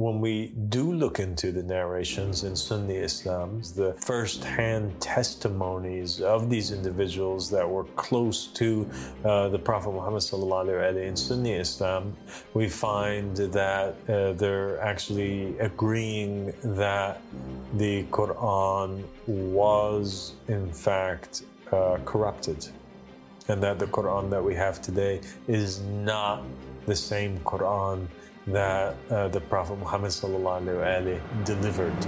when we do look into the narrations in Sunni Islam, the first hand testimonies of these individuals that were close to uh, the Prophet Muhammad in Sunni Islam, we find that uh, they're actually agreeing that the Quran was, in fact, uh, corrupted. And that the Quran that we have today is not the same Quran that uh, the Prophet Muhammad delivered.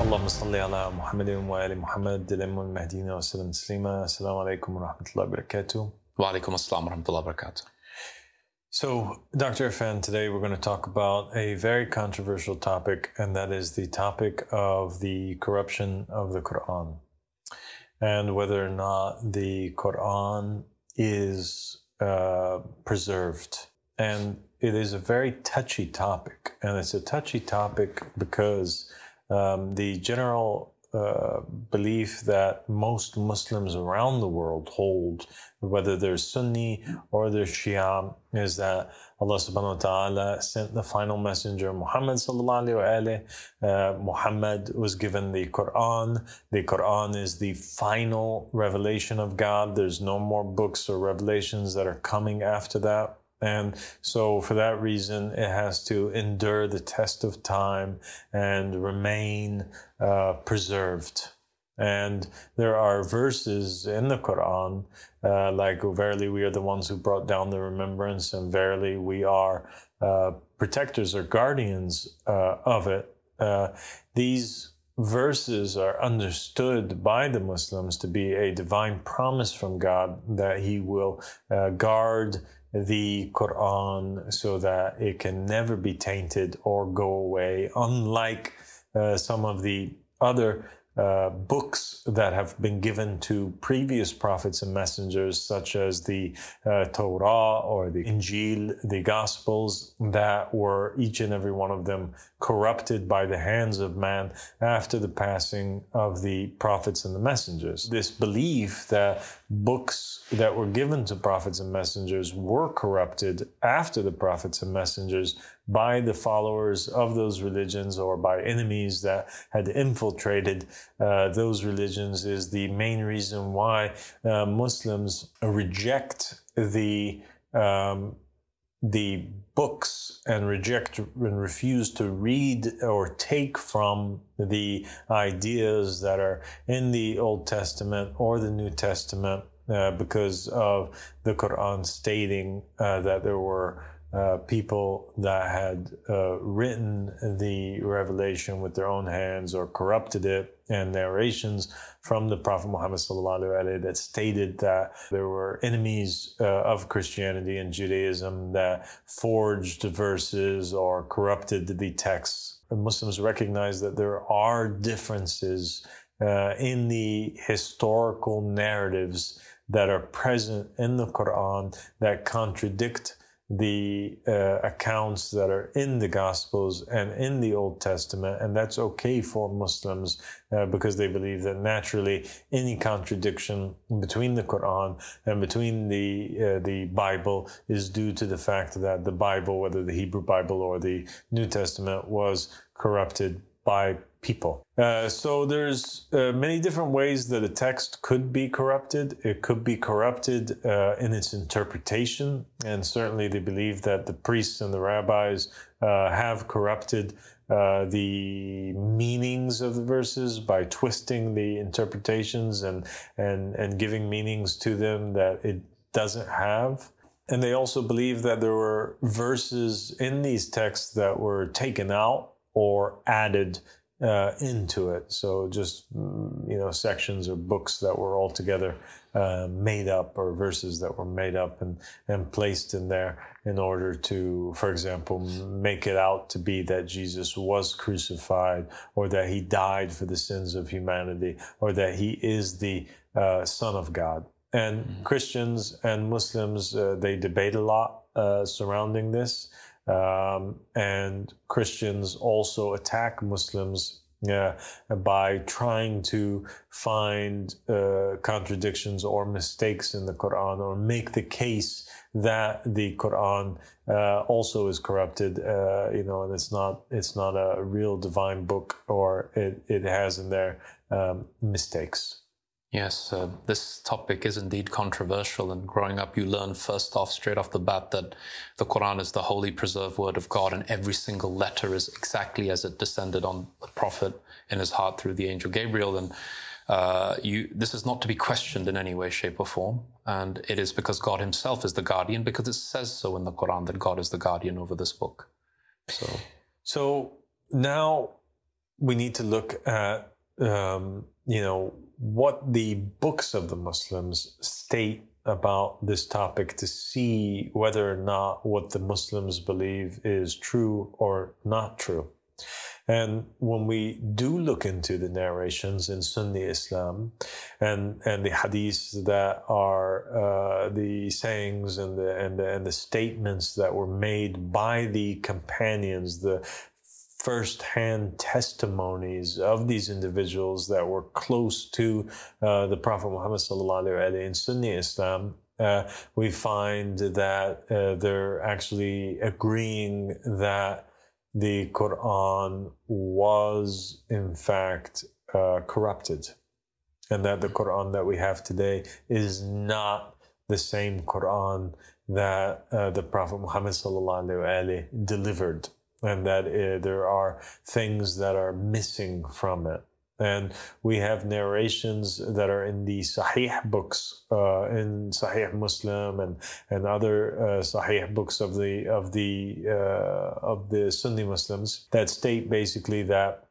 اللهم صل على محمد وآل محمد الأم المهديين وسلم تسليما السلام عليكم ورحمة الله وبركاته Wa alaikum assalam wa rahmatullahi wa barakatuh. So, Dr. Irfan, today we're going to talk about a very controversial topic, and that is the topic of the corruption of the Quran and whether or not the Quran is uh, preserved. And it is a very touchy topic, and it's a touchy topic because um, the general uh, belief that most Muslims around the world hold, whether they're Sunni or they're Shia, is that Allah subhanahu wa ta'ala sent the final messenger Muhammad sallallahu alayhi wa uh, Muhammad was given the Quran. The Quran is the final revelation of God. There's no more books or revelations that are coming after that. And so, for that reason, it has to endure the test of time and remain uh, preserved. And there are verses in the Quran, uh, like, Verily, we are the ones who brought down the remembrance, and verily, we are uh, protectors or guardians uh, of it. Uh, these verses are understood by the Muslims to be a divine promise from God that He will uh, guard the Quran so that it can never be tainted or go away, unlike uh, some of the other uh, books that have been given to previous prophets and messengers, such as the uh, Torah or the Injil, the Gospels, that were each and every one of them corrupted by the hands of man after the passing of the prophets and the messengers. This belief that books that were given to prophets and messengers were corrupted after the prophets and messengers by the followers of those religions or by enemies that had infiltrated uh, those religions is the main reason why uh, Muslims reject the um, the books and reject and refuse to read or take from the ideas that are in the Old Testament or the New Testament uh, because of the Quran stating uh, that there were uh, people that had uh, written the revelation with their own hands or corrupted it, and narrations from the Prophet Muhammad that stated that there were enemies uh, of Christianity and Judaism that forged verses or corrupted the texts. And Muslims recognize that there are differences uh, in the historical narratives that are present in the Quran that contradict the uh, accounts that are in the Gospels and in the Old Testament, and that's okay for Muslims uh, because they believe that naturally any contradiction between the Quran and between the uh, the Bible is due to the fact that the Bible, whether the Hebrew Bible or the New Testament, was corrupted by people. Uh, so there's uh, many different ways that a text could be corrupted. It could be corrupted uh, in its interpretation, and certainly they believe that the priests and the rabbis uh, have corrupted uh, the meanings of the verses by twisting the interpretations and and and giving meanings to them that it doesn't have. And they also believe that there were verses in these texts that were taken out or added uh, into it. So just mm, you know sections or books that were altogether uh, made up or verses that were made up and and placed in there in order to, for example, make it out to be that Jesus was crucified or that he died for the sins of humanity or that he is the uh, Son of God. And mm-hmm. Christians and Muslims uh, they debate a lot uh, surrounding this. Um, and Christians also attack Muslims by trying to find uh, contradictions or mistakes in the Quran or make the case that the Quran uh, also is corrupted, uh, you know, and it's not it's not a real divine book or it, it has in there um, mistakes. Yes, uh, this topic is indeed controversial. And growing up, you learn first off, straight off the bat, that the Quran is the holy preserved word of God, and every single letter is exactly as it descended on the Prophet in his heart through the angel Gabriel. And uh, you, this is not to be questioned in any way, shape, or form. And it is because God Himself is the guardian, because it says so in the Quran that God is the guardian over this book. So, so now we need to look at, um, you know, what the books of the Muslims state about this topic to see whether or not what the Muslims believe is true or not true. And when we do look into the narrations in Sunni Islam and, and the hadiths that are uh, the sayings and the, and, the, and the statements that were made by the companions, the first-hand testimonies of these individuals that were close to uh, the Prophet Muhammad sallallahu in Sunni Islam, uh, we find that uh, they're actually agreeing that the Quran was in fact uh, corrupted, and that the Quran that we have today is not the same Quran that uh, the Prophet Muhammad delivered and that uh, there are things that are missing from it. And we have narrations that are in the Sahih books, uh, in Sahih Muslim and and other uh, Sahih books of the of the uh, of the Sunni Muslims that state basically that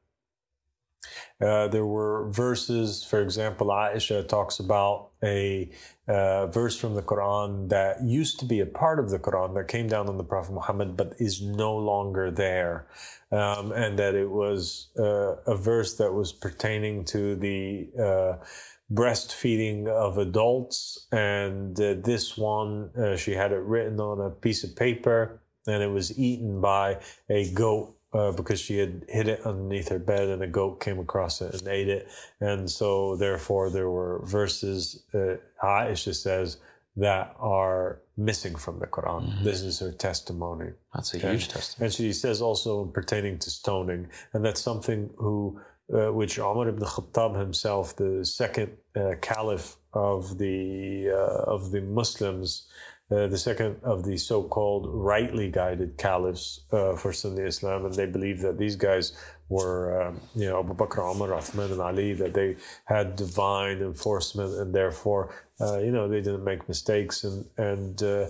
uh, there were verses, for example, Aisha talks about a uh, verse from the Quran that used to be a part of the Quran that came down on the Prophet Muhammad but is no longer there. Um, and that it was uh, a verse that was pertaining to the uh, breastfeeding of adults. And uh, this one, she had it written on a piece of paper and it was eaten by a goat uh, because she had hid it underneath her bed and a goat came across it and ate it. And so, therefore, there were verses, uh, Aisha says, that are missing from the Quran. Mm-hmm. This is her testimony. That's a okay? huge testimony. And she says also pertaining to stoning, and that's something who, uh, which Umar ibn Khattab himself, the second uh, caliph of the uh, of the Muslims, uh, the second of the so-called rightly guided caliphs uh, for Sunni Islam, and they believe that these guys were, um, you know, Abu Bakr, Umar, Uthman, and Ali, that they had divine enforcement, and therefore, uh, you know, they didn't make mistakes, and and uh,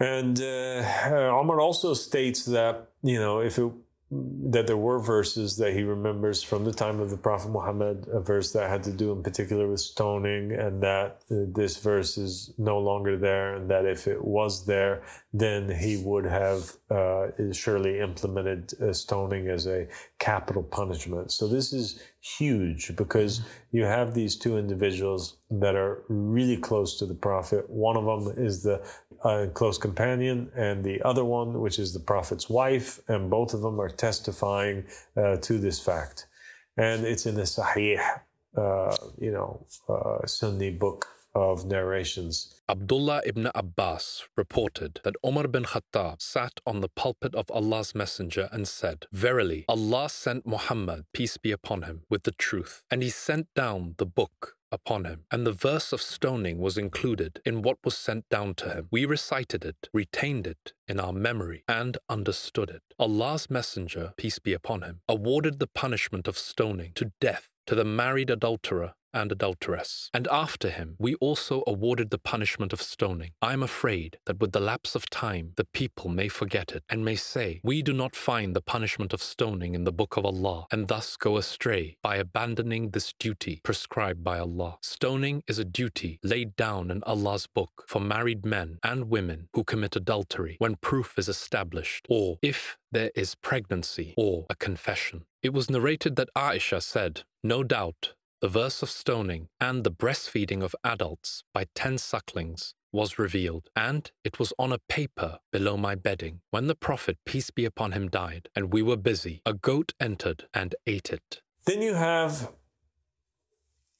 and uh, also states that you know if it that there were verses that he remembers from the time of the Prophet Muhammad, a verse that had to do in particular with stoning, and that uh, this verse is no longer there, and that if it was there, then he would have uh, surely implemented uh, stoning as a capital punishment. So this is huge because you have these two individuals that are really close to the Prophet. One of them is the uh, close companion, and the other one, which is the Prophet's wife, and both of them are testifying uh, to this fact. And it's in the Sahih, uh, you know, uh, Sunni book of narrations. Abdullah ibn Abbas reported that Umar bin Khattab sat on the pulpit of Allah's Messenger and said, Verily, Allah sent Muhammad, peace be upon him, with the truth, and he sent down the book upon him, and the verse of stoning was included in what was sent down to him. We recited it, retained it in our memory, and understood it. Allah's Messenger, peace be upon him, awarded the punishment of stoning to death to the married adulterer and adulteress. And after him, we also awarded the punishment of stoning. I am afraid that with the lapse of time, the people may forget it and may say, We do not find the punishment of stoning in the book of Allah, and thus go astray by abandoning this duty prescribed by Allah. Stoning is a duty laid down in Allah's book for married men and women who commit adultery when proof is established, or if there is pregnancy or a confession. It was narrated that Aisha said, No doubt the verse of stoning, and the breastfeeding of adults by ten sucklings was revealed, and it was on a paper below my bedding. When the Prophet, peace be upon him, died, and we were busy, a goat entered and ate it. Then you have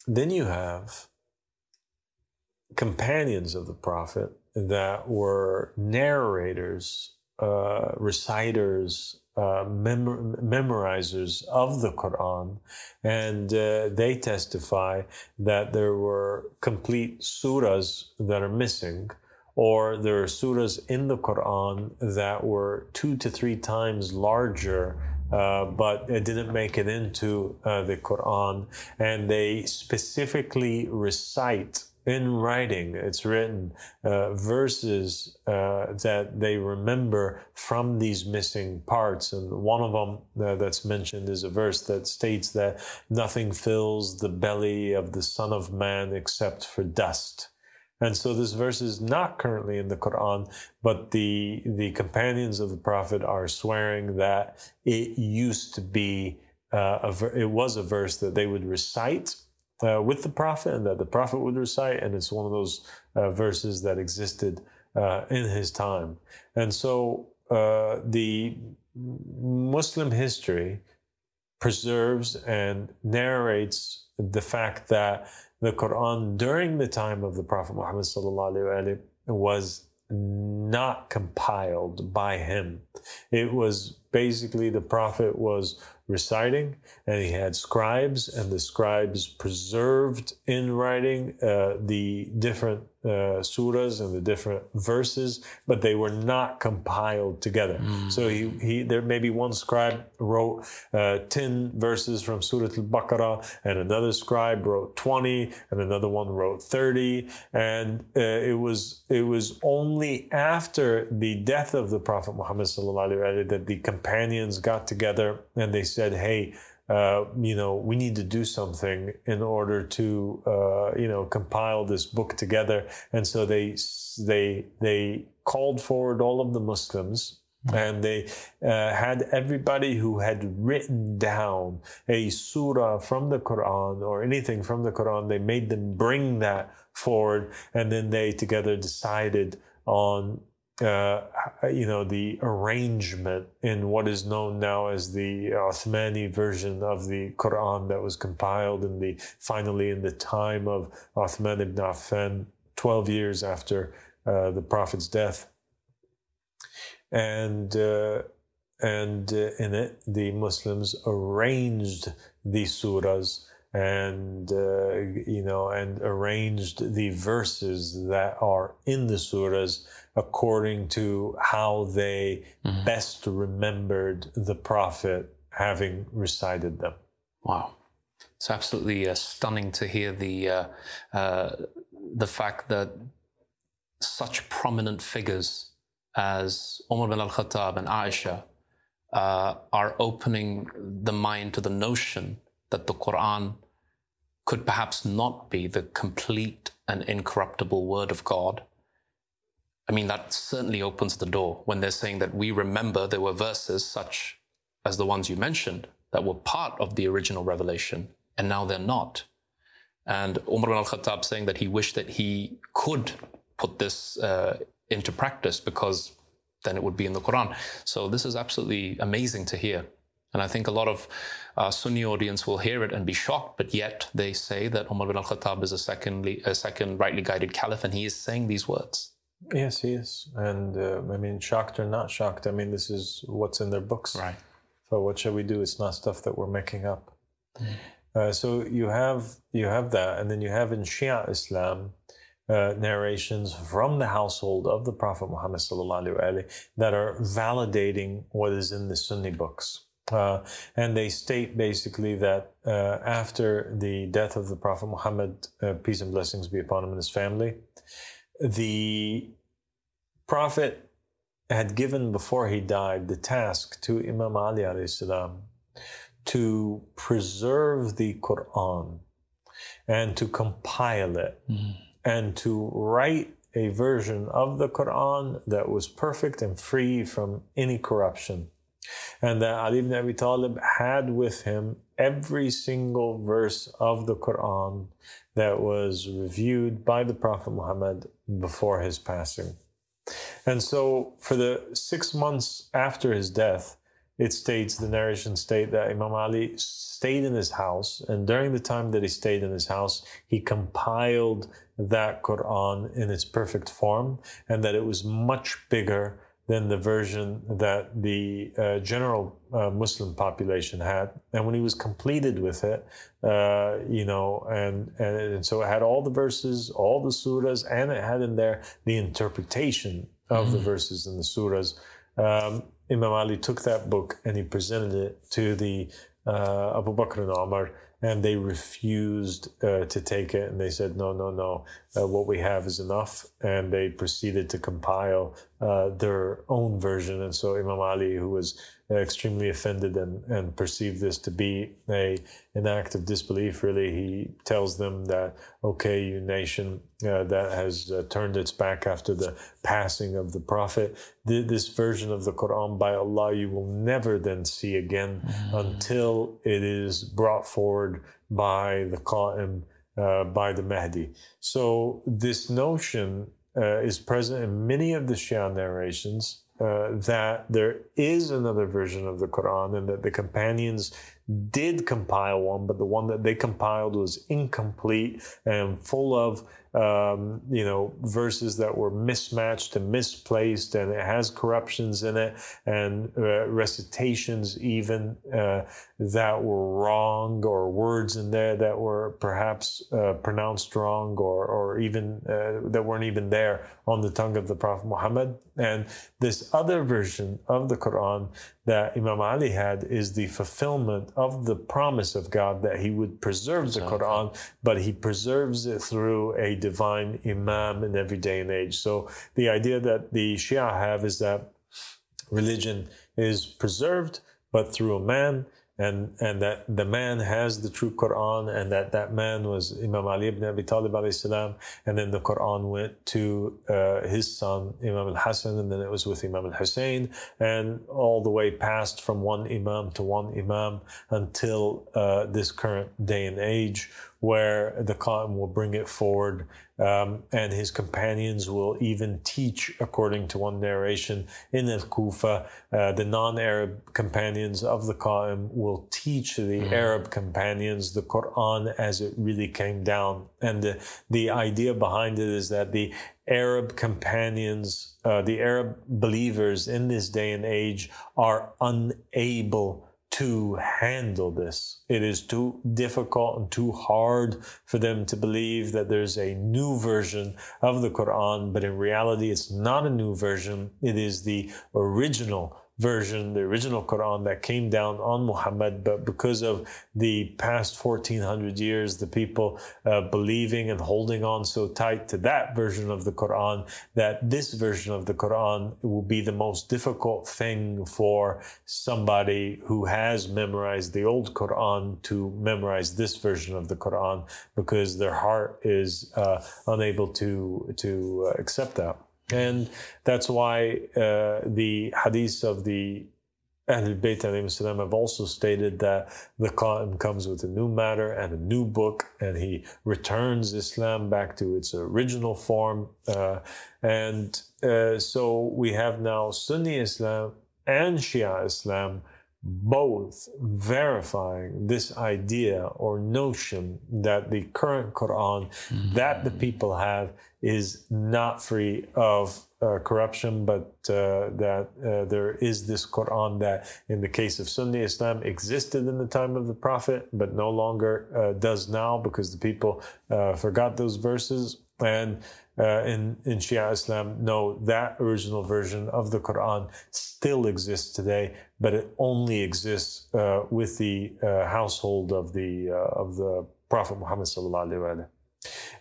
then you have companions of the Prophet that were narrators, uh, reciters, uh, mem- memorizers of the Quran, and uh, they testify that there were complete surahs that are missing, or there are surahs in the Quran that were two to three times larger. Uh, but it didn't make it into uh, the Quran, and they specifically recite in writing. It's written uh, verses uh, that they remember from these missing parts. And one of them uh, that's mentioned is a verse that states that nothing fills the belly of the Son of Man except for dust. And so this verse is not currently in the Quran, but the the companions of the Prophet are swearing that it used to be uh, a, it was a verse that they would recite uh, with the prophet and that the prophet would recite, and it's one of those uh, verses that existed uh, in his time. And so uh, the Muslim history preserves and narrates the fact that the Quran during the time of the Prophet Muhammad was not compiled by him. It was basically the Prophet was reciting, and he had scribes, and the scribes preserved in writing uh, the different uh, surahs and the different verses, but they were not compiled together. Mm. So he, he, there maybe one scribe wrote uh, 10 verses from Surah Al-Baqarah, and another scribe wrote 20, and another one wrote 30, and uh, it was it was only after the death of the Prophet Muhammad that the companions got together and they said, "Hey." uh, you know, we need to do something in order to, uh, you know, compile this book together. And so they they they called forward all of the Muslims. And they uh, had everybody who had written down a surah from the Quran or anything from the Quran, they made them bring that forward. And then they together decided on uh, you know, the arrangement in what is known now as the Uthmani version of the Quran that was compiled in the finally in the time of Uthman ibn Affan, 12 years after uh, the Prophet's death. And uh, and uh, in it, the Muslims arranged the surahs and uh, you know and arranged the verses that are in the surahs according to how they mm-hmm. best remembered the prophet having recited them wow it's absolutely uh, stunning to hear the uh, uh the fact that such prominent figures as Umar bin al-Khattab and Aisha uh, are opening the mind to the notion that the Quran could perhaps not be the complete and incorruptible word of God. I mean, that certainly opens the door when they're saying that we remember there were verses such as the ones you mentioned that were part of the original revelation, and now they're not. And Umar al Khattab saying that he wished that he could put this uh, into practice because then it would be in the Quran. So this is absolutely amazing to hear. And I think a lot of uh, Sunni audience will hear it and be shocked, but yet they say that Umar bin al-Khattab is a second, a second rightly guided caliph, and he is saying these words. Yes, he is. And uh, I mean, shocked or not shocked, I mean, this is what's in their books. Right. So what shall we do? It's not stuff that we're making up. Mm. Uh, so you have you have that, and then you have in Shia Islam uh, narrations from the household of the Prophet Muhammad that are validating what is in the Sunni books. Uh, and they state basically that uh, after the death of the Prophet Muhammad, uh, peace and blessings be upon him and his family, the Prophet had given before he died the task to Imam Ali salam to preserve the Quran and to compile it mm-hmm. and to write a version of the Quran that was perfect and free from any corruption And that Ali ibn Abi Talib had with him every single verse of the Quran that was reviewed by the Prophet Muhammad before his passing. And so, for the six months after his death, it states, the narration state that Imam Ali stayed in his house, and during the time that he stayed in his house, he compiled that Quran in its perfect form, and that it was much bigger than the version that the uh, general uh, Muslim population had. And when he was completed with it, uh, you know, and, and, and so it had all the verses, all the surahs, and it had in there the interpretation of mm-hmm. the verses and the surahs. Um, Imam Ali took that book and he presented it to the uh, Abu Bakr and Omar, and they refused uh, to take it. And they said, no, no, no, uh, what we have is enough. And they proceeded to compile uh, their own version. And so Imam Ali, who was extremely offended and, and perceived this to be a an act of disbelief. Really, he tells them that, okay, you nation uh, that has uh, turned its back after the passing of the Prophet, th- this version of the Quran by Allah you will never then see again mm-hmm. until it is brought forward by the Qa'im, uh, by the Mahdi. So this notion uh, is present in many of the Shia narrations uh, that there is another version of the Quran and that the companions did compile one, but the one that they compiled was incomplete and full of um, you know, verses that were mismatched and misplaced, and it has corruptions in it, and uh, recitations even uh, that were wrong, or words in there that were perhaps uh, pronounced wrong, or or even uh, that weren't even there on the tongue of the Prophet Muhammad. And this other version of the Quran that Imam Ali had is the fulfillment of the promise of God that he would preserve the Quran, but he preserves it through a divine Imam in every day and age. So the idea that the Shia have is that religion is preserved, but through a man and and that the man has the true Quran, and that that man was Imam Ali ibn Abi Talib alayhi salam, and then the Quran went to uh, his son Imam al Hassan, and then it was with Imam al Hussein, and all the way passed from one Imam to one Imam until uh, this current day and age, where the Qa'im will bring it forward um, and his companions will even teach, according to one narration in Al Kufa, uh, the non Arab companions of the Qa'im will teach the mm. Arab companions the Quran as it really came down. And the, the idea behind it is that the Arab companions, uh, the Arab believers in this day and age are unable to handle this. It is too difficult and too hard for them to believe that there's a new version of the Quran, but in reality, it's not a new version. It is the original version, the original Quran that came down on Muhammad, but because of the past 1400 years, the people uh, believing and holding on so tight to that version of the Quran, that this version of the Quran will be the most difficult thing for somebody who has memorized the old Quran to memorize this version of the Quran because their heart is uh, unable to, to uh, accept that. And that's why uh, the hadiths of the Ahlul Bayt have also stated that the Qa'im comes with a new matter and a new book, and he returns Islam back to its original form. Uh, and uh, so we have now Sunni Islam and Shia Islam both verifying this idea or notion that the current Quran mm-hmm. that the people have is not free of uh, corruption, but uh, that uh, there is this Quran that, in the case of Sunni Islam, existed in the time of the Prophet, but no longer uh, does now because the people uh, forgot those verses. And uh, in, in Shia Islam, no, that original version of the Quran still exists today, but it only exists with the household of the of the Prophet Muhammad.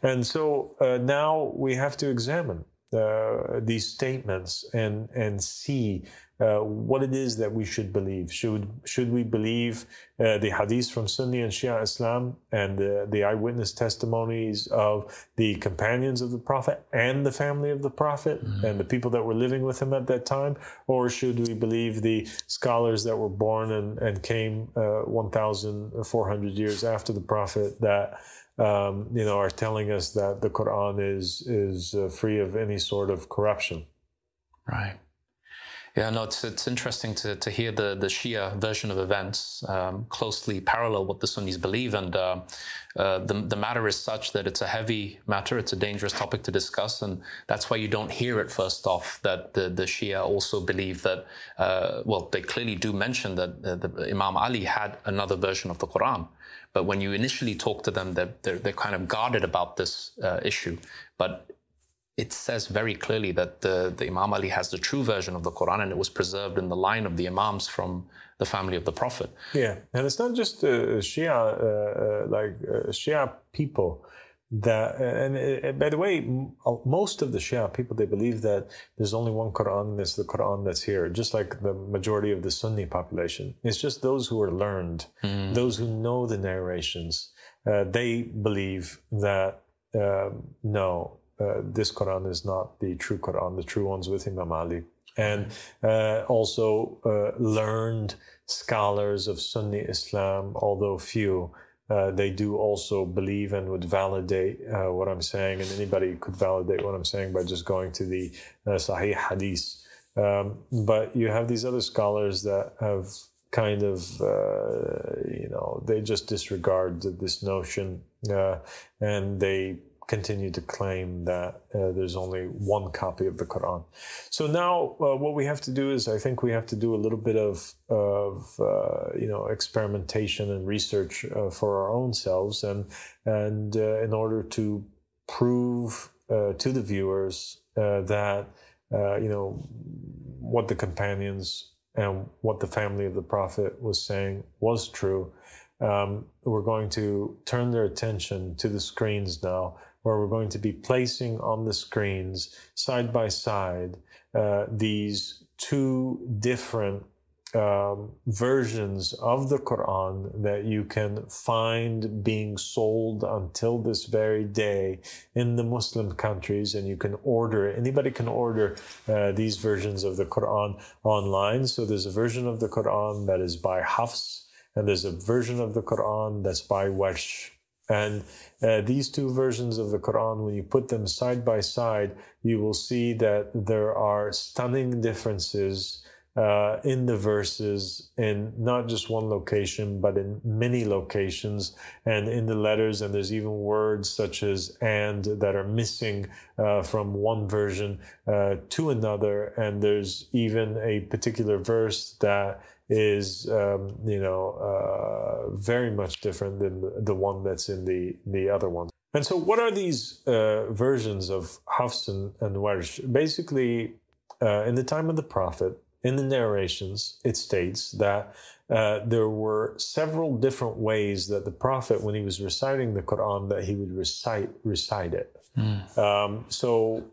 And so now we have to examine uh, these statements and and see uh, what it is that we should believe. Should should we believe uh, the hadiths from Sunni and Shia Islam and the, the eyewitness testimonies of the companions of the Prophet and the family of the Prophet mm-hmm. and the people that were living with him at that time, or should we believe the scholars that were born and and came uh, 1,400 years after the Prophet that um, you know, are telling us that the Quran is is uh, free of any sort of corruption. Right. Yeah, no, it's, it's interesting to, to hear the, the Shia version of events um, closely parallel what the Sunnis believe. And uh, uh, the, the matter is such that it's a heavy matter, it's a dangerous topic to discuss. And that's why you don't hear it first off that the, the Shia also believe that, uh, well, they clearly do mention that the Imam Ali had another version of the Quran. But when you initially talk to them, they're, they're, they're kind of guarded about this uh, issue. But it says very clearly that the, the Imam Ali has the true version of the Quran and it was preserved in the line of the Imams from the family of the Prophet. Yeah, and it's not just uh, Shia, uh, uh like uh, Shia people that and uh, by the way most of the shia people they believe that there's only one quran and it's the quran that's here just like the majority of the sunni population it's just those who are learned mm. those who know the narrations uh, they believe that uh, no uh, this quran is not the true quran the true one's with imam ali and uh, also uh, learned scholars of sunni islam although few uh, they do also believe and would validate uh, what I'm saying, and anybody could validate what I'm saying by just going to the uh, Sahih Hadith. Um, but you have these other scholars that have kind of, uh, you know, they just disregard this notion uh, and they continue to claim that uh, there's only one copy of the Quran. So now, uh, what we have to do is, I think we have to do a little bit of, of uh, you know, experimentation and research uh, for our own selves, and and uh, in order to prove uh, to the viewers that you know what the companions and what the family of the Prophet was saying was true. Um, we're going to turn their attention to the screens now where we're going to be placing on the screens side by side uh, these two different um, versions of the Quran that you can find being sold until this very day in the Muslim countries, and you can order Anybody can order uh, these versions of the Quran online. So there's a version of the Quran that is by Hafs, and there's a version of the Quran that's by Warsh. And uh, these two versions of the Quran, when you put them side by side, you will see that there are stunning differences uh, in the verses in not just one location, but in many locations and in the letters. And there's even words such as and that are missing uh, from one version uh, to another. And there's even a particular verse that is um, you know uh, very much different than the one that's in the the other one. And so, what are these uh, versions of Hafs and, and Warsh? Basically, uh, in the time of the Prophet, in the narrations, it states that uh, there were several different ways that the Prophet, when he was reciting the Quran, that he would recite recite it. Mm. Um, so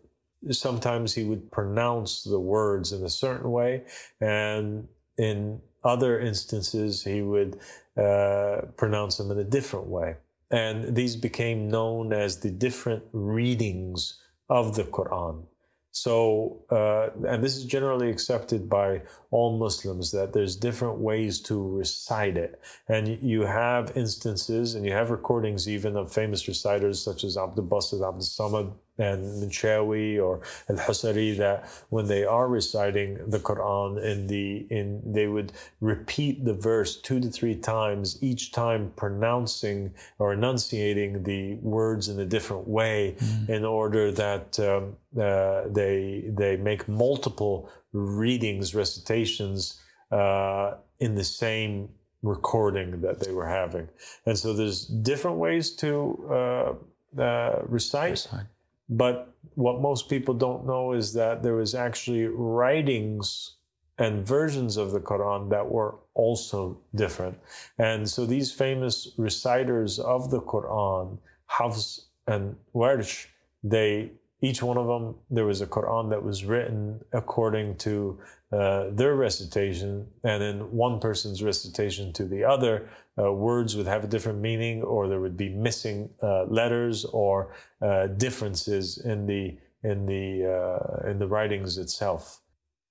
sometimes he would pronounce the words in a certain way, and in other instances, he would uh, pronounce them in a different way. And these became known as the different readings of the Quran. So, uh, and this is generally accepted by all Muslims that there's different ways to recite it. And you have instances and you have recordings even of famous reciters such as Abdul Basit Abdul Samad and Minshawi or Al Husari that when they are reciting the Quran in the in they would repeat the verse two to three times each time pronouncing or enunciating the words in a different way mm. in order that um, uh, they they make multiple readings recitations uh, in the same recording that they were having and so there's different ways to uh, uh recite. recite but what most people don't know is that there was actually writings and versions of the Quran that were also different. And so these famous reciters of the Quran, Hafs and Warsh, they each one of them, there was a Quran that was written according to uh, their recitation, and in one person's recitation to the other, uh, words would have a different meaning, or there would be missing uh, letters or uh, differences in the in the uh, in the writings itself.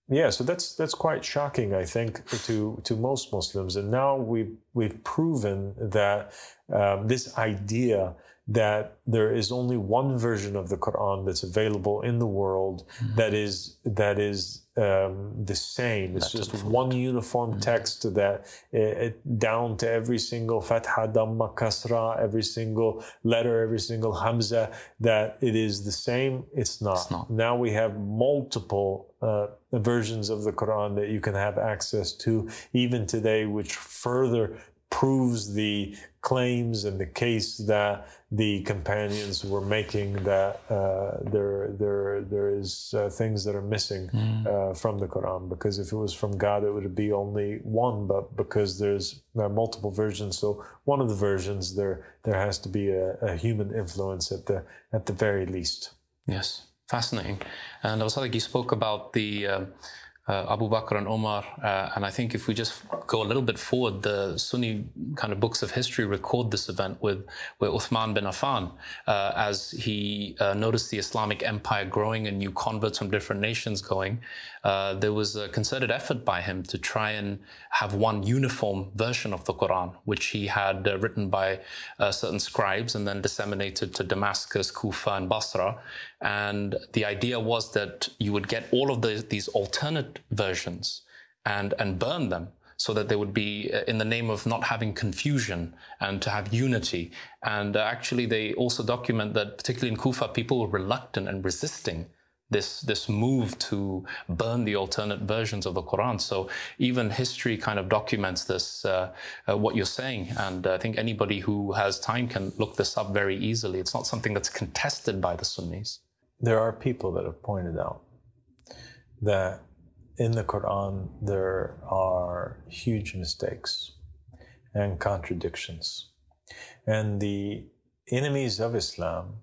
Yeah, so that's that's quite shocking, I think, to to most Muslims. And now we've we've proven that um, this idea that there is only one version of the Quran that's available in the world mm-hmm. that is that is um, the same. It's just one uniform mm-hmm. text that it, it, down to every single fatha, damma, kasra, every single letter, every single hamza. That it is the same. It's not. It's not. Now we have multiple uh, versions of the Quran that you can have access to even today, which further proves the claims and the case that the companions were making that uh, there there there is uh, things that are missing mm. uh, from the Quran. Because if it was from God it would be only one but because there's multiple versions. So one of the versions there there has to be a, a human influence at the at the very least. Yes. Fascinating. And also like you spoke about the um, uh, Abu Bakr and Omar. Uh, and I think if we just go a little bit forward, the Sunni kind of books of history record this event with, with Uthman bin Affan uh, as he uh, noticed the Islamic empire growing and new converts from different nations going. Uh, there was a concerted effort by him to try and have one uniform version of the Quran, which he had uh, written by certain scribes and then disseminated to Damascus, Kufa, and Basra. And the idea was that you would get all of the, these alternate versions and, and burn them so that they would be uh, in the name of not having confusion and to have unity. And uh, actually, they also document that, particularly in Kufa, people were reluctant and resisting this this move to burn the alternate versions of the Quran. So even history kind of documents this uh, uh, what you're saying, and I think anybody who has time can look this up very easily. It's not something that's contested by the Sunnis there are people that have pointed out that in the Quran there are huge mistakes and contradictions. And the enemies of Islam,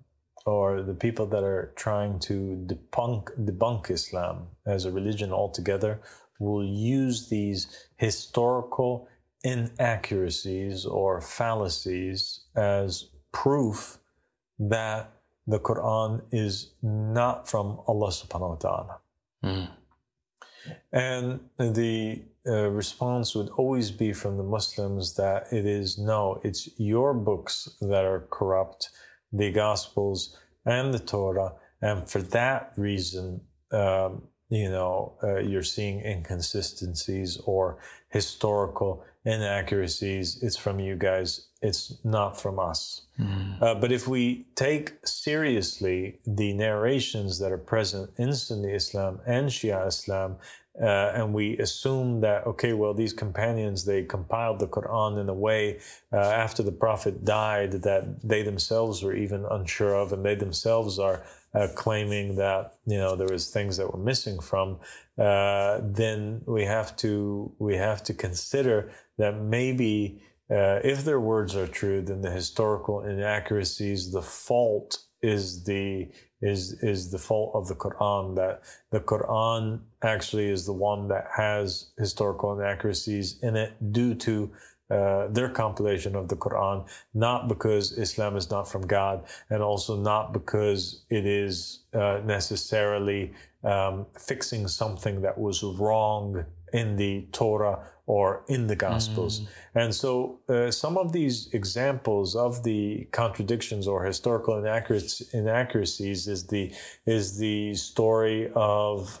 or the people that are trying to debunk, debunk Islam as a religion altogether, will use these historical inaccuracies or fallacies as proof that the Quran is not from Allah subhanahu wa ta'ala. Mm. And the uh, response would always be from the Muslims that it is no, it's your books that are corrupt, the Gospels and the Torah. And for that reason, um, you know, uh, you're seeing inconsistencies or historical inaccuracies. It's from you guys. It's not from us. Mm. Uh, but if we take seriously the narrations that are present in Sunni Islam and Shia Islam, uh, and we assume that okay, well, these companions they compiled the Quran in a way uh, after the Prophet died that they themselves were even unsure of, and they themselves are uh, claiming that you know there was things that were missing from, uh, then we have to we have to consider that maybe uh, if their words are true, then the historical inaccuracies, the fault is the is is the fault of the Quran. That the Quran actually is the one that has historical inaccuracies in it due to uh, their compilation of the Quran, not because Islam is not from God, and also not because it is uh, necessarily um, fixing something that was wrong in the Torah or in the Gospels. Mm. And so uh, some of these examples of the contradictions or historical inaccuracies is the, is the story of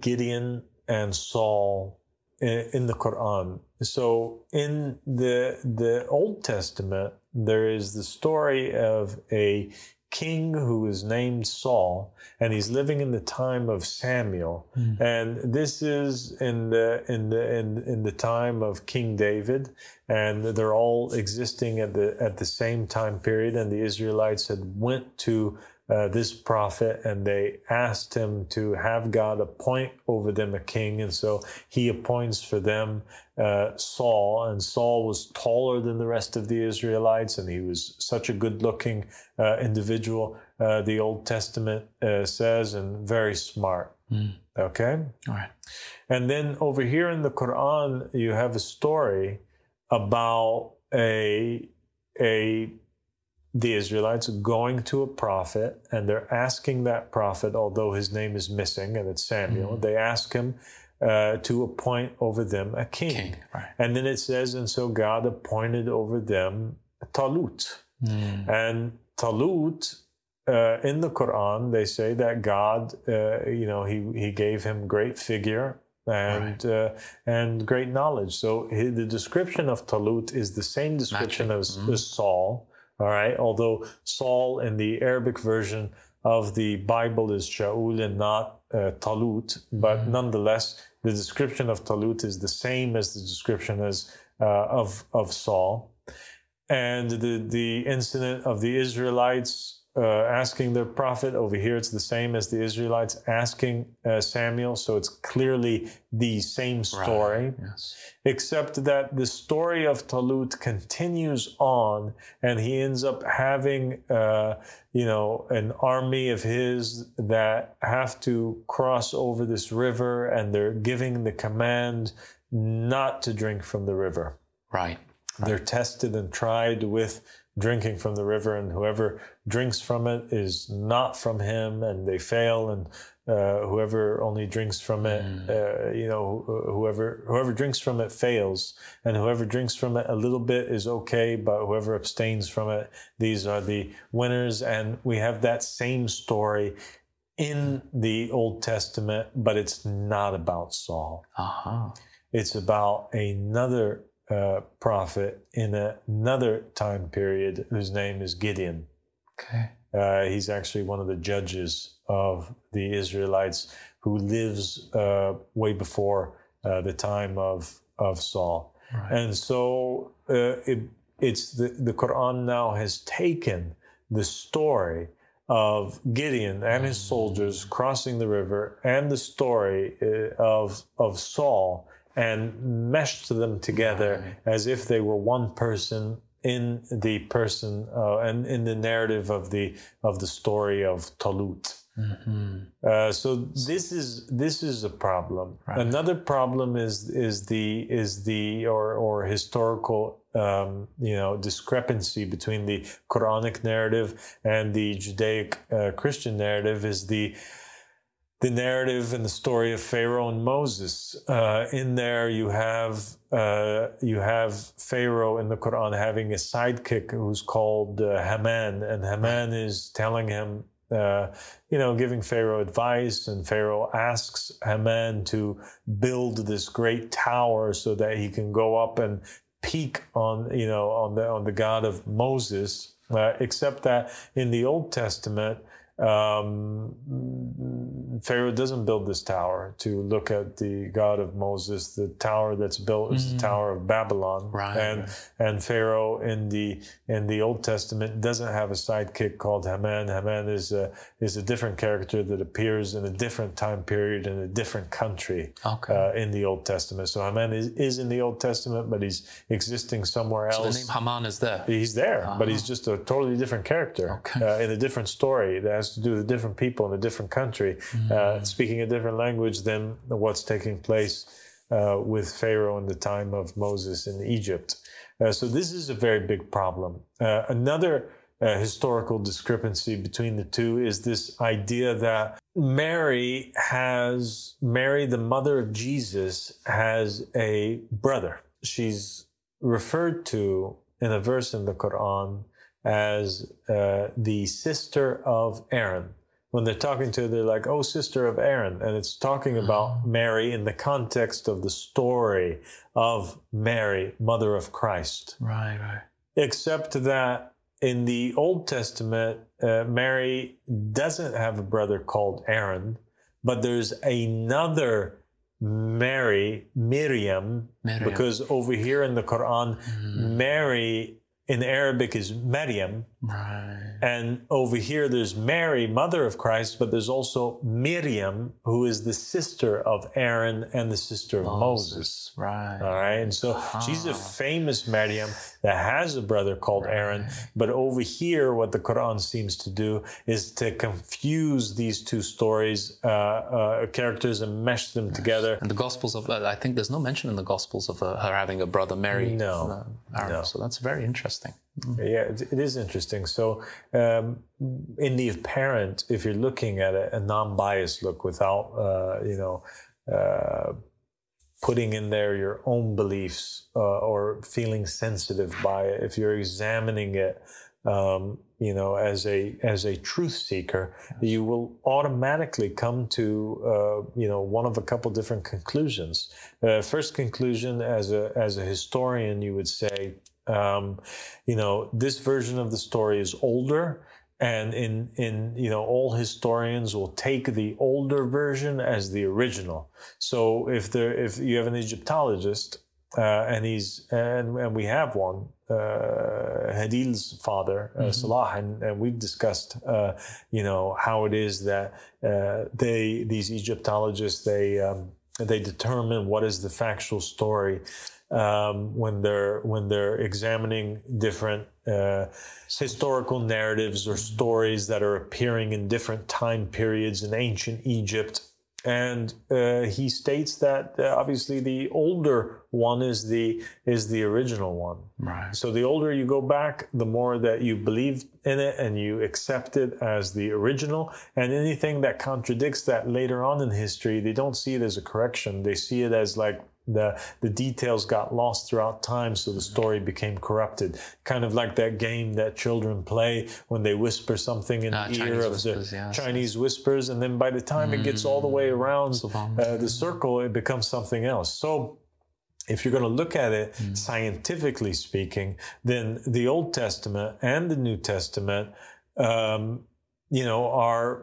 Gideon and Saul in, in the Quran. So in the, the Old Testament, there is the story of a king who is named Saul, and he's living in the time of Samuel. Mm. And this is in the in the in, in the time of King David, and they're all existing at the at the same time period. And the Israelites had went to uh, this prophet and they asked him to have God appoint over them a king. And so he appoints for them uh, Saul. And Saul was taller than the rest of the Israelites and he was such a good looking uh, individual, uh, the Old Testament uh, says, and very smart. Mm. Okay? All right. And then over here in the Quran, you have a story about a a the Israelites going to a prophet and they're asking that prophet, although his name is missing and it's Samuel, Mhm. they ask him uh, to appoint over them a king. King. Right. And then it says, and so God appointed over them Talut. Mm. And Talut, uh, in the Quran, they say that God, uh, you know, he, he gave him great figure and uh, and great knowledge. So he, the description of Talut is the same description as, Mhm. as Saul. All right, although Saul in the Arabic version of the Bible is Shaul and not uh, Talut, but Mhm. nonetheless, the description of Talut is the same as the description as uh, of of Saul and the the incident of the Israelites uh, asking their prophet over here it's the same as the Israelites asking uh, Samuel so it's clearly the same story Right. Yes. except that the story of Talut continues on and he ends up having uh, you know an army of his that have to cross over this river and they're giving the command not to drink from the river Right. they're tested and tried with drinking from the river, and whoever drinks from it is not from him, and they fail. And uh, whoever only drinks from it, uh, you know, whoever whoever drinks from it fails, and whoever drinks from it a little bit is okay, but whoever abstains from it, these are the winners. And we have that same story in the Old Testament, but it's not about Saul. Aha. It's about another uh, prophet in another time period whose name is Gideon. Okay. Uh, he's actually one of the judges of the Israelites who lives uh, way before uh, the time of, of Saul. Right. And so uh, it, it's the, the Quran now has taken the story of Gideon and his soldiers crossing the river and the story uh, of, of Saul and meshed them together as if they were one person in the person uh, and in the narrative of the of the story of Talut. hmm Uh, so this is this is a problem. Right. Another problem is is the is the or or historical um, you know discrepancy between the Quranic narrative and the Judaic uh, Christian narrative is the the narrative and the story of Pharaoh and Moses. Uh, in there, you have uh, you have Pharaoh in the Quran having a sidekick who's called uh, Haman, and Haman is telling him, uh, you know, giving Pharaoh advice, and Pharaoh asks Haman to build this great tower so that he can go up and peak on, you know, on the on the God of Moses. Uh, except that in the Old Testament, um, Pharaoh doesn't build this tower to look at the God of Moses. The tower that's built is the Mhm. Tower of Babylon, Right, and and Pharaoh in the in the Old Testament doesn't have a sidekick called Haman. Haman is a is a different character that appears in a different time period in a different country Okay. uh, in the Old Testament. So Haman is, is in the Old Testament, but he's existing somewhere else. so the name Haman is there. He's there, but he's just a totally different character Okay. uh, in a different story that has to do with different people in a different country, Mm-hmm. uh, speaking a different language than what's taking place uh, with Pharaoh in the time of Moses in Egypt. Uh, so this is a very big problem. Uh, another uh, historical discrepancy between the two is this idea that Mary has Mary, the mother of Jesus, has a brother. She's referred to in a verse in the Quran as uh, the sister of Aaron. When they're talking to her, they're like, "Oh, sister of Aaron," and it's talking about Mary in the context of the story of Mary, mother of Christ Right, right. except that in the Old Testament, uh, Mary doesn't have a brother called Aaron, but there's another Mary, Miriam, Miriam. because over here in the Quran, Mhm. Mary in Arabic is Maryam, Right. And over here, there's Mary, mother of Christ, but there's also Miriam, who is the sister of Aaron and the sister of Moses. Right. All right. And so she's a famous Miriam that has a brother called Aaron. But over here, what the Quran seems to do is to confuse these two stories, uh, uh, characters, and mesh them together. And the Gospels of, uh, I think there's no mention in the Gospels of uh, her having a brother, Mary. No, uh, Aaron. no. So that's very interesting. Yeah, it, it is interesting. So, um, in the apparent, if you're looking at a, a non-biased look without, uh, you know, uh, putting in there your own beliefs uh, or feeling sensitive by it, if you're examining it, um, you know, as a as a truth seeker, you will automatically come to, uh, you know, one of a couple different conclusions. Uh, first conclusion, as a as a historian, you would say um, you know, this version of the story is older. And in, in, you know, all historians will take the older version as the original. So if there, if you have an Egyptologist, uh, and he's, and, and we have one, uh, Hadil's father, uh, Salah, and, and we've discussed, uh, you know, how it is that uh, they, these Egyptologists, they, um, they determine what is the factual story um, when they're when they're examining different uh, historical narratives or stories that are appearing in different time periods in ancient Egypt. And uh, he states that uh, obviously the older one is the is the original one. Right. So the older you go back, the more that you believe in it and you accept it as the original. And anything that contradicts that later on in history, they don't see it as a correction. They see it as like the the details got lost throughout time, so the story became corrupted. Kind of like that game that children play when they whisper something in Ah, the ear of whispers, the yes, Chinese whispers, and then by the time it gets all the way around uh, the circle, it becomes something else. So if you're going to look at it Hmm. scientifically speaking, then the Old Testament and the New Testament, um, you know, are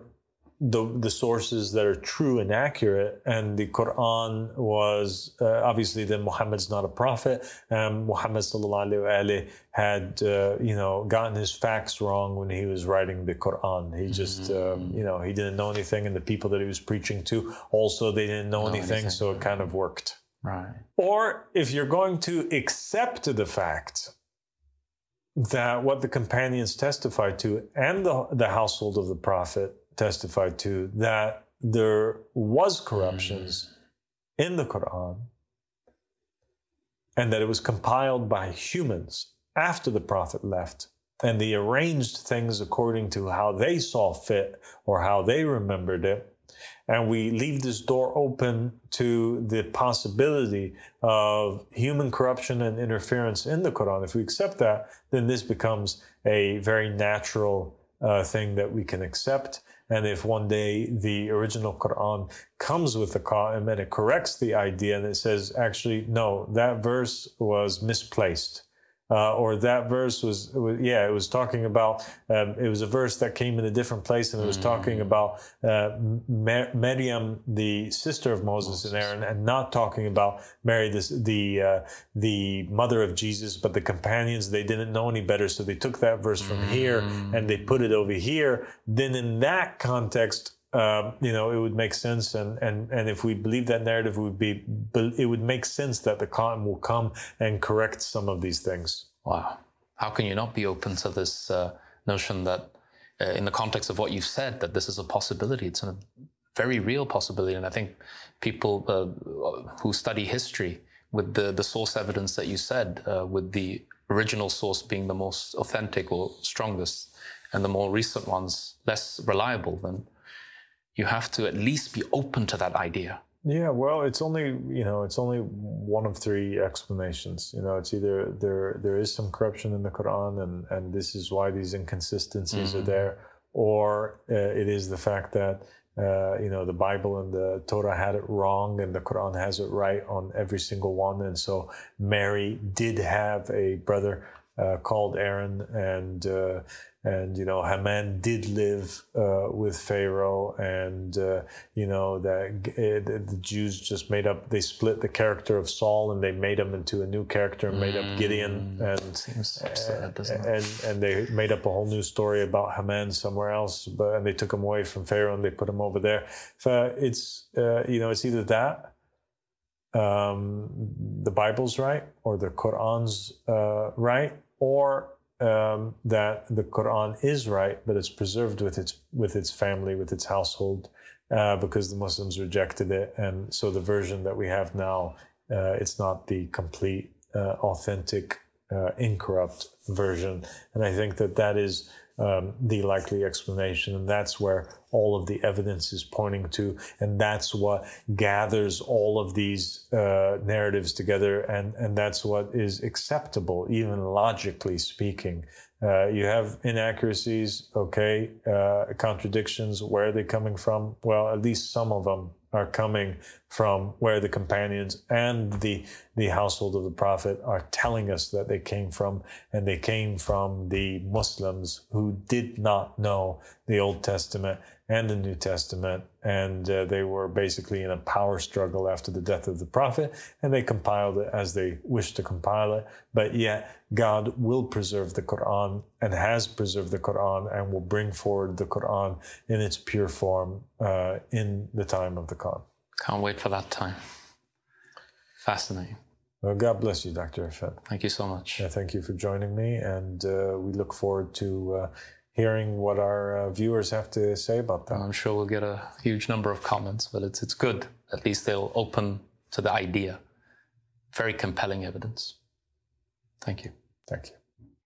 the the sources that are true and accurate. And the Quran was uh, obviously then Muhammad's not a prophet. Um, Muhammad sallallahu had uh, you know gotten his facts wrong when he was writing the Quran. He just um, you know he didn't know anything, and the people that he was preaching to also they didn't know, anything, anything. so it kind of worked. Right. Or if you're going to accept the fact that what the companions testified to and the, the household of the prophet testified to, that there was corruptions in the Quran and that it was compiled by humans after the prophet left and they arranged things according to how they saw fit or how they remembered it and we leave this door open to the possibility of human corruption and interference in the Quran. If we accept that, then this becomes a very natural uh, thing that we can accept. And if one day the original Quran comes with the Qa'im and it corrects the idea and it says, actually, no, that verse was misplaced. Uh, or that verse was, was, yeah, it was talking about, um, it was a verse that came in a different place and it was talking about uh, Mar- Miriam, the sister of Moses, and Aaron, and not talking about Mary, this, the, uh, the mother of Jesus, but the companions, they didn't know any better. So they took that verse from here and they put it over here. Then in that context, um, you know, it would make sense, and, and, and if we believe that narrative, it would be it would make sense that the Quran will come and correct some of these things. Wow. How can you not be open to this uh, notion that, uh, in the context of what you've said, that this is a possibility? It's a very real possibility. And I think people uh, who study history, with the, the source evidence that you said, uh, with the original source being the most authentic or strongest, and the more recent ones less reliable, then you have to at least be open to that idea. Yeah, well, it's only you know it's only one of three explanations. You know, it's either there there is some corruption in the Quran, and and this is why these inconsistencies are there, or uh, it is the fact that uh, you know the Bible and the Torah had it wrong, and the Quran has it right on every single one, and so Mary did have a brother uh, called Aaron, and uh, and you know Haman did live uh, with Pharaoh, and uh, you know that the Jews just made up. They split the character of Saul, and they made him into a new character, and made up Gideon, Mm, and doesn't it? and and they made up a whole new story about Haman somewhere else, but and they took him away from Pharaoh and they put him over there. So it's uh, you know it's either that um, the Bible's right or the Quran's uh, right, or um, that the Quran is right, but it's preserved with its with its family, with its household, uh, because the Muslims rejected it, and so the version that we have now, uh, it's not the complete, uh, authentic, uh, incorrupt version, and I think that that is um, the likely explanation. And that's where all of the evidence is pointing to. And that's what gathers all of these uh, narratives together. And, and that's what is acceptable, even logically speaking. Uh, you have inaccuracies, okay, uh, contradictions. Where are they coming from? Well, at least some of them are coming from where the companions and the the household of the prophet are telling us that they came from and they came from the muslims who did not know the old testament and the new testament and uh, they were basically in a power struggle after the death of the prophet and they compiled it as they wished to compile it but yet god will preserve the quran and has preserved the quran and will bring forward the quran in its pure form uh, in the time of the Qa'im. Can't wait for that time. Fascinating. Well, God bless you, Dr. Irfan. Thank you so much. Yeah, thank you for joining me, and uh, we look forward to uh, hearing what our uh, viewers have to say about that. I'm sure we'll get a huge number of comments, but it's, it's good. At least they'll open to the idea. Very compelling evidence. Thank you. Thank you.